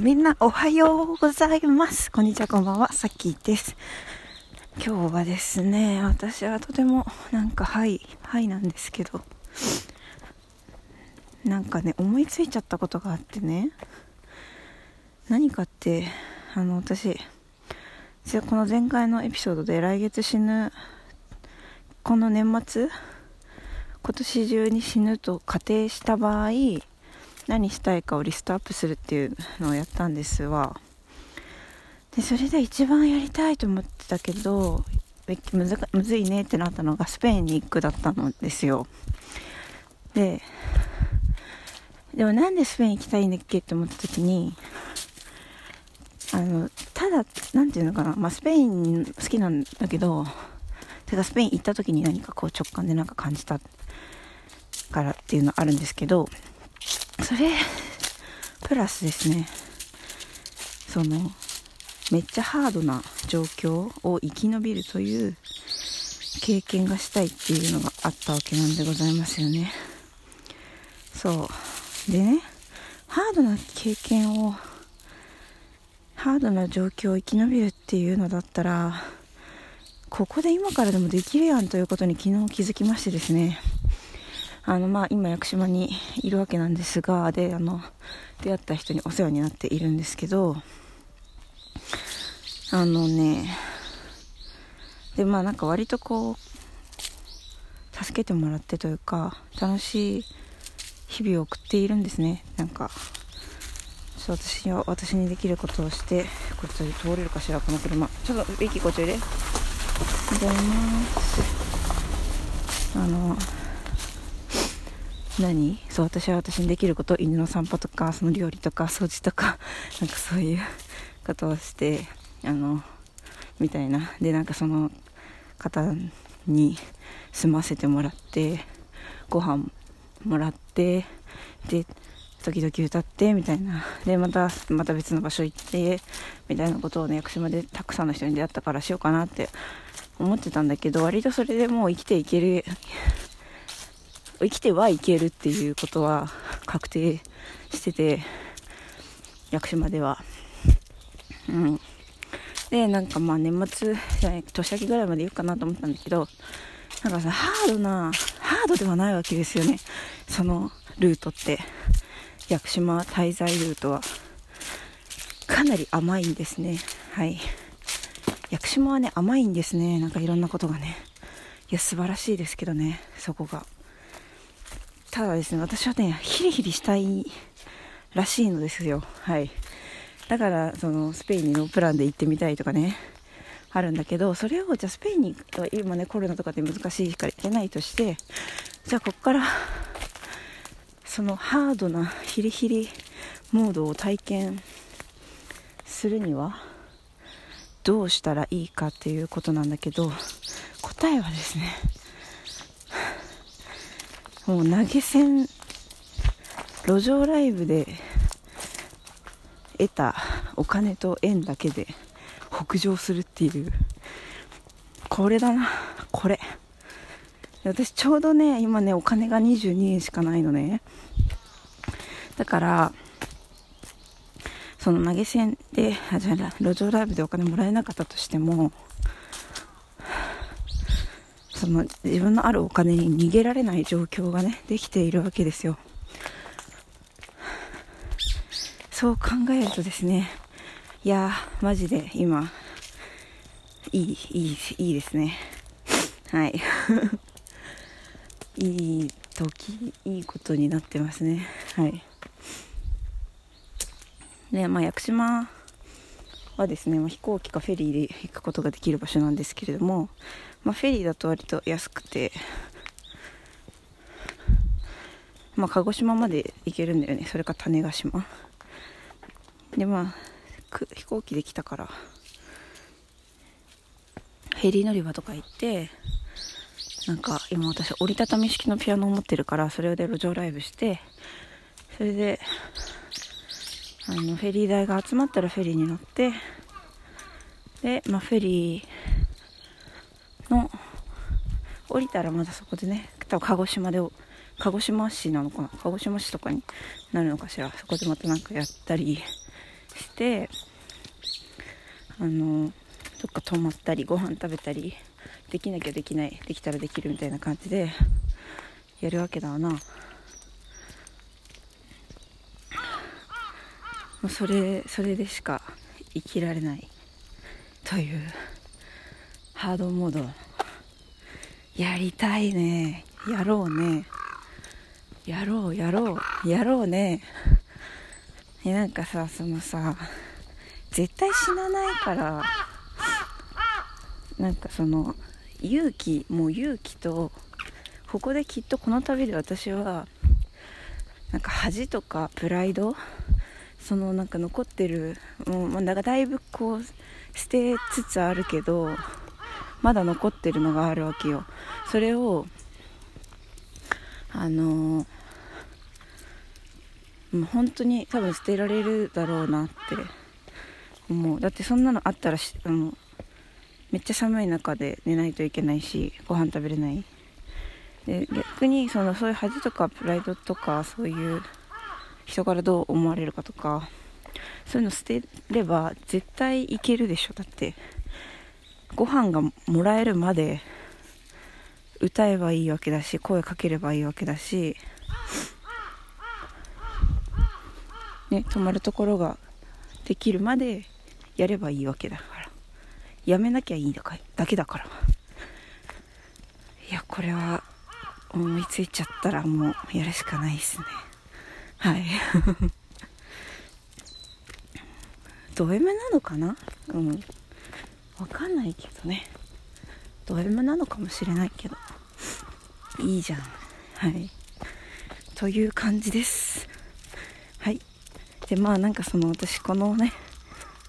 みんなおはようございます。こんにちは、こんばんは。さっきです。今日はですね、私はとてもなんかはい、はいなんですけど、なんかね、思いついちゃったことがあってね、何かって、あの、私、この前回のエピソードで来月死ぬ、この年末、今年中に死ぬと仮定した場合、何したいかをリストアップするっていうのをやったんですわ。でそれで一番やりたいと思ってたけどむずむずいねってなったのがスペインに行くだったのですよ。ででもなんでスペイン行きたいんだっけって思った時にあのただ何て言うのかな、まあ、スペイン好きなんだけどてかスペイン行った時に何かこう直感でなんか感じたからっていうのあるんですけどそれプラスですね。そのめっちゃハードな状況を生き延びるという経験がしたいっていうのがあったわけなんでございますよね。そう。でねハードな経験をハードな状況を生き延びるっていうのだったらここで今からでもできるやんということに昨日気づきましてですね。あの、まあ、今、屋久島にいるわけなんですが、で、あの、出会った人にお世話になっているんですけど、あのね、で、まあ、なんか割とこう、助けてもらってというか、楽しい日々を送っているんですね。なんか、私は、私にできることをして、こっちで通れるかしら、この車。ちょっと、駅こっちで。ございます。あの、何？そう私は私にできること犬の散歩とかその料理とか掃除とか なんかそういうことをしてあのみたいな。でなんかその方に住ませてもらってご飯もらってで時々歌ってみたいな。でまたまた別の場所行ってみたいなことをね屋久島でたくさんの人に出会ったからしようかなって思ってたんだけど割とそれでもう生きていける生きてはいけるっていうことは確定してて屋久島では。うん。でなんかまあ年末じゃない年明けぐらいまで言うかなと思ったんだけどなんかさハードなハードではないわけですよね。そのルートって。屋久島滞在ルートは。かなり甘いんですね。はい。屋久島はね甘いんですね。なんかいろんなことがね。いや素晴らしいですけどねそこが。ただですね、私はね、ヒリヒリしたいらしいのですよ。はい。だから、その、スペインにノープランで行ってみたいとかね、あるんだけど、それを、じゃあスペインに、今ね、コロナとかで難しいから行けないとして、じゃあこっから、そのハードなヒリヒリモードを体験するには、どうしたらいいかっていうことなんだけど、答えはですね、もう投げ銭路上ライブで得たお金と円だけで北上するっていう。これだなこれ。私ちょうどね今ねお金が22円しかないのね。だからその投げ銭であじゃあ路上ライブでお金もらえなかったとしてもその自分のあるお金に逃げられない状況がねできているわけですよ。そう考えるとですねいやーマジで今いいいいいいですね。はい。いい時いいことになってますね。はい。でまあ屋久島はですね、まあ、飛行機かフェリーで行くことができる場所なんですけれどもまあ、フェリーだと割と安くて、まあ、鹿児島まで行けるんだよね。それか種子島。でまあ飛行機で来たからフェリー乗り場とか行ってなんか今私折りたたみ式のピアノを持ってるからそれで路上ライブしてそれであのフェリー代が集まったらフェリーに乗ってで、まあ、フェリーの降りたらまだそこでね多分鹿児島で鹿児島市なのかな？鹿児島市とかになるのかしら？そこでまた何かやったりしてあのどっか泊まったりご飯食べたりできなきゃできないできたらできるみたいな感じでやるわけだな。もうそれそれでしか生きられないというハードモードやりたいね。やろうね。やろうやろうやろうね。えなんかさそのさ絶対死なないからなんかその勇気もう勇気とここできっとこの旅で私はなんか恥とかプライドそのなんか残ってるもうなんかだいぶこう捨てつつあるけどまだ残ってるのがあるわけよ。それをあのもう本当に多分捨てられるだろうなって思う。だってそんなのあったらしあのめっちゃ寒い中で寝ないといけないしご飯食べれない。で逆にそのそういう恥とかプライドとかそういう人からどう思われるかとかそういうの捨てれば絶対いけるでしょ。だってご飯がもらえるまで歌えばいいわけだし声かければいいわけだしね泊まるところができるまでやればいいわけだから。やめなきゃいいだかだけだから。いやこれは思いついちゃったらもうやるしかないですね。はい。ド M なのかな？うん。わかんないけどね。ド M なのかもしれないけど。いいじゃん。はい。という感じです。はい。でまあなんかその私このね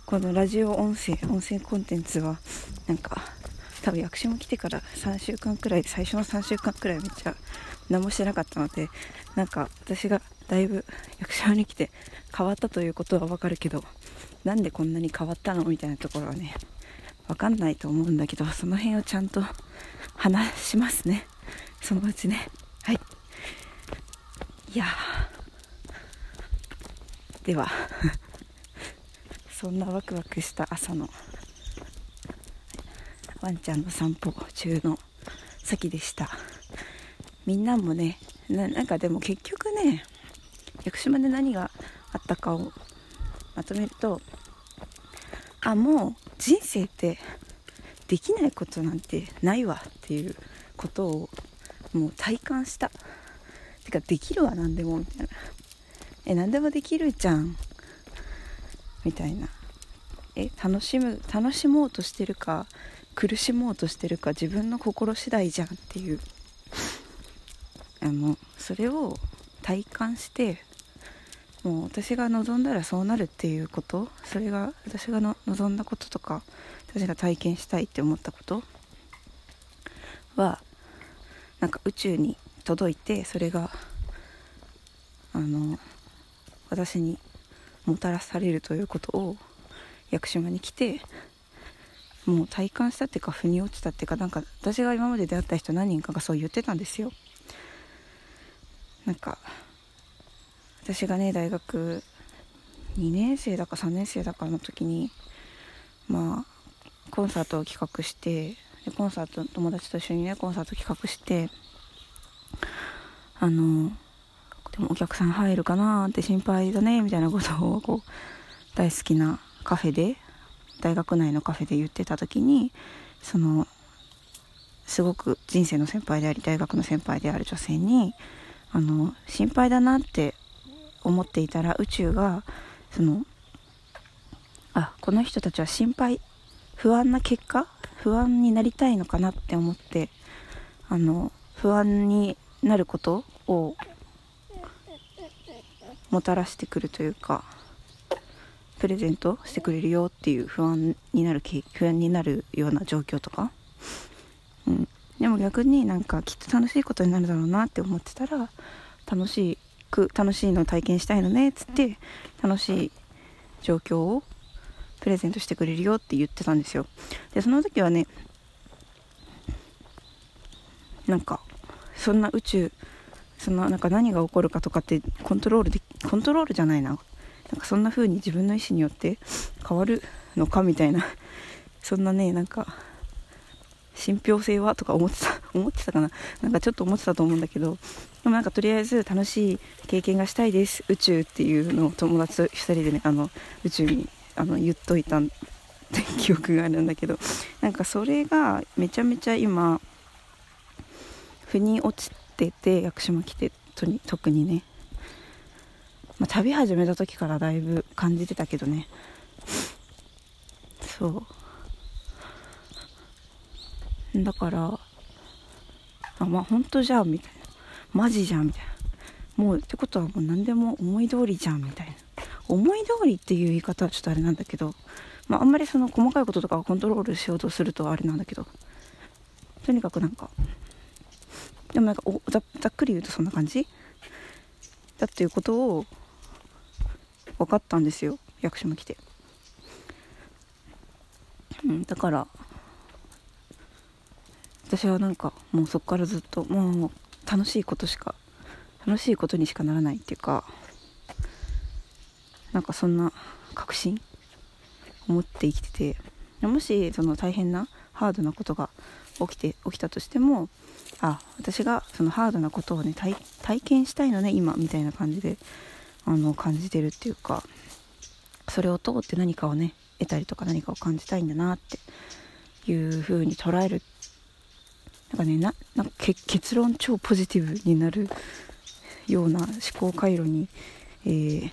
このラジオ音声音声コンテンツはなんか多分役所も来てから3週間くらい最初の3週間くらいめっちゃ何もしてなかったのでなんか私がだいぶ役所に来て変わったということはわかるけどなんでこんなに変わったの？みたいなところはねわかんないと思うんだけどその辺をちゃんと話しますね。そのうちね。はい。いや。では。そんなワクワクした朝のワンちゃんの散歩中の先でした。みんなもねなんかでも結局ね屋久島で何があったかをまとめるとあもう人生ってできないことなんてないわっていうことをもう体感した。てかできるわ何でもみたいな。え何でもできるじゃん。みたいな。え楽しむ楽しもうとしてるか苦しもうとしてるか自分の心次第じゃんっていう。あのそれを体感してもう私が望んだらそうなるっていうことそれが私が望んだこととか私が体験したいって思ったことはなんか宇宙に届いてそれがあの私にもたらされるということを屋久島に来てもう体感したっていうか腑に落ちたっていうかなんか私が今まで出会った人何人かがそう言ってたんですよ。なんか私がね大学2年生だか3年生だかの時にまあコンサートを企画してでコンサート友達と一緒にねコンサート企画してあのでもお客さん入るかなって心配だねみたいなことをこう大好きなカフェで大学内のカフェで言ってた時にそのすごく人生の先輩であり大学の先輩である女性にあの心配だなって思っていたら宇宙がそのあこの人たちは心配不安な結果不安になりたいのかなって思ってあの不安になることをもたらしてくるというかプレゼントしてくれるよっていう不安になる不安になるような状況とか、うん、でも逆になんかきっと楽しいことになるだろうなって思ってたら楽しいく楽しいのを体験したいのねっつって楽しい状況をプレゼントしてくれるよって言ってたんですよ。でその時はねなんかそんな宇宙そのなんか何が起こるかとかってコントロールでコントロールじゃないな。なんかそんな風に自分の意思によって変わるのかみたいな。そんなねなんか信憑性はとか思ってた思ってたかな。なんかちょっと思ってたと思うんだけどでもなんかとりあえず楽しい経験がしたいです。宇宙っていうのを友達と2人でねあの宇宙にあの言っといたって記憶があるんだけど。なんかそれがめちゃめちゃ今腑に落ちてて屋久島来てとに特にね、まあ、旅始めた時からだいぶ感じてたけどね。そう。だからあまあ本当じゃんみたいな。マジじゃんみたいな。もうってことはもう何でも思い通りじゃんみたいな。思い通りっていう言い方はちょっとあれなんだけど、まあ、あんまりその細かいこととかをコントロールしようとするとあれなんだけど。とにかくなんかでもなんかおざざっくり言うとそんな感じ？だっていうことを分かったんですよ。役所も来て、うん、だから私はなんかもうそこからずっともう楽しいことしか楽しいことにしかならないっていうかなんかそんな確信を持って生きててもしその大変なハードなことが起きて起きたとしてもあ私がそのハードなことをね体験したいのね今みたいな感じであの感じてるっていうかそれを通って何かをね得たりとか何かを感じたいんだなっていう風に捉えるなんかねななんか結論超ポジティブになるような思考回路に、えー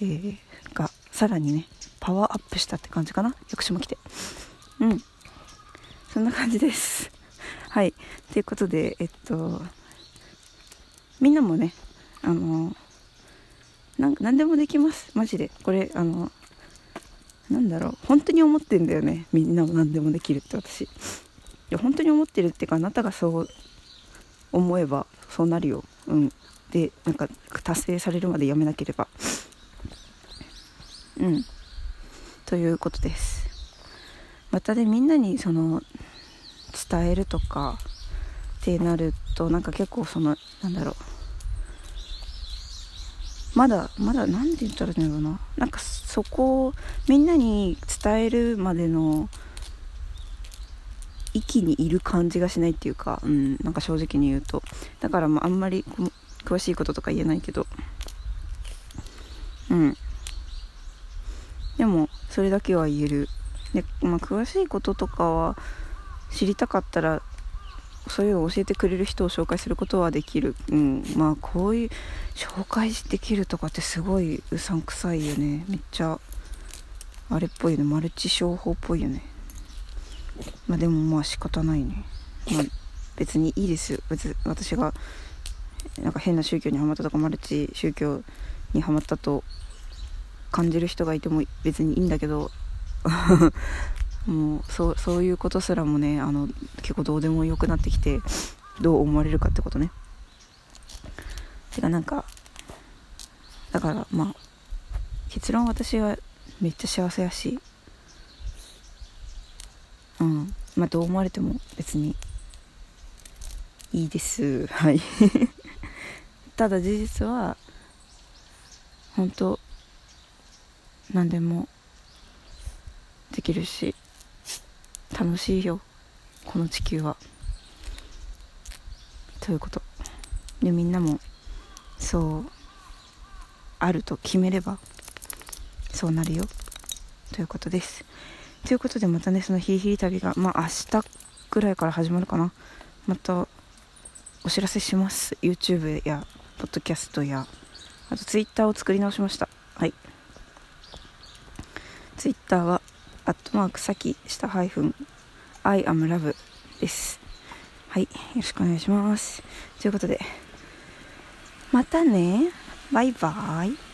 えー、がさらにねパワーアップしたって感じかな？役所も来て。うん。そんな感じです。はい。ということでえっとみんなもねあのなん何でもできます。マジで。これあのなんだろう。本当に思ってんだよね。みんなも何でもできるって私。や本当に思ってるっていうかあなたがそう思えばそうなるよ。うん。でなんか達成されるまでやめなければ。うん。ということです。またねみんなにその伝えるとかってなるとなんか結構そのなんだろう。まだまだ何て言ったらいいんだろうな。なんかそこをみんなに伝えるまでの域にいる感じがしないっていうか、うん、なんか正直に言うと。だからまああんまり詳しいこととか言えないけど。うん。でもそれだけは言える。で、まあ、詳しいこととかは知りたかったらそういうのを教えてくれる人を紹介することはできる、うん、まあこういう紹介できるとかってすごいうさんくさいよね。めっちゃあれっぽいよね。マルチ商法っぽいよね。まあでもまあ仕方ないね。まあ別にいいです。別私がなんか変な宗教にはまったとかマルチ宗教にはまったと感じる人がいても別にいいんだけど もうそうそういうことすらもねあの結構どうでもよくなってきてどう思われるかってことね。てかなんかだからまあ結論私はめっちゃ幸せやしうん。まあどう思われても別にいいです。はい。ただ事実は本当何でもできるし楽しいよ。この地球は。ということ。でみんなもそうあると決めればそうなるよ。ということです。ということでまたねそのヒリヒリ旅がまあ明日ぐらいから始まるかな。またお知らせします。YouTube やポッドキャストやあと Twitter を作り直しました。はい。Twitter はアットマーク先下ハイフン I am love です。はい。よろしくお願いします。ということでまたね。バイバーイ。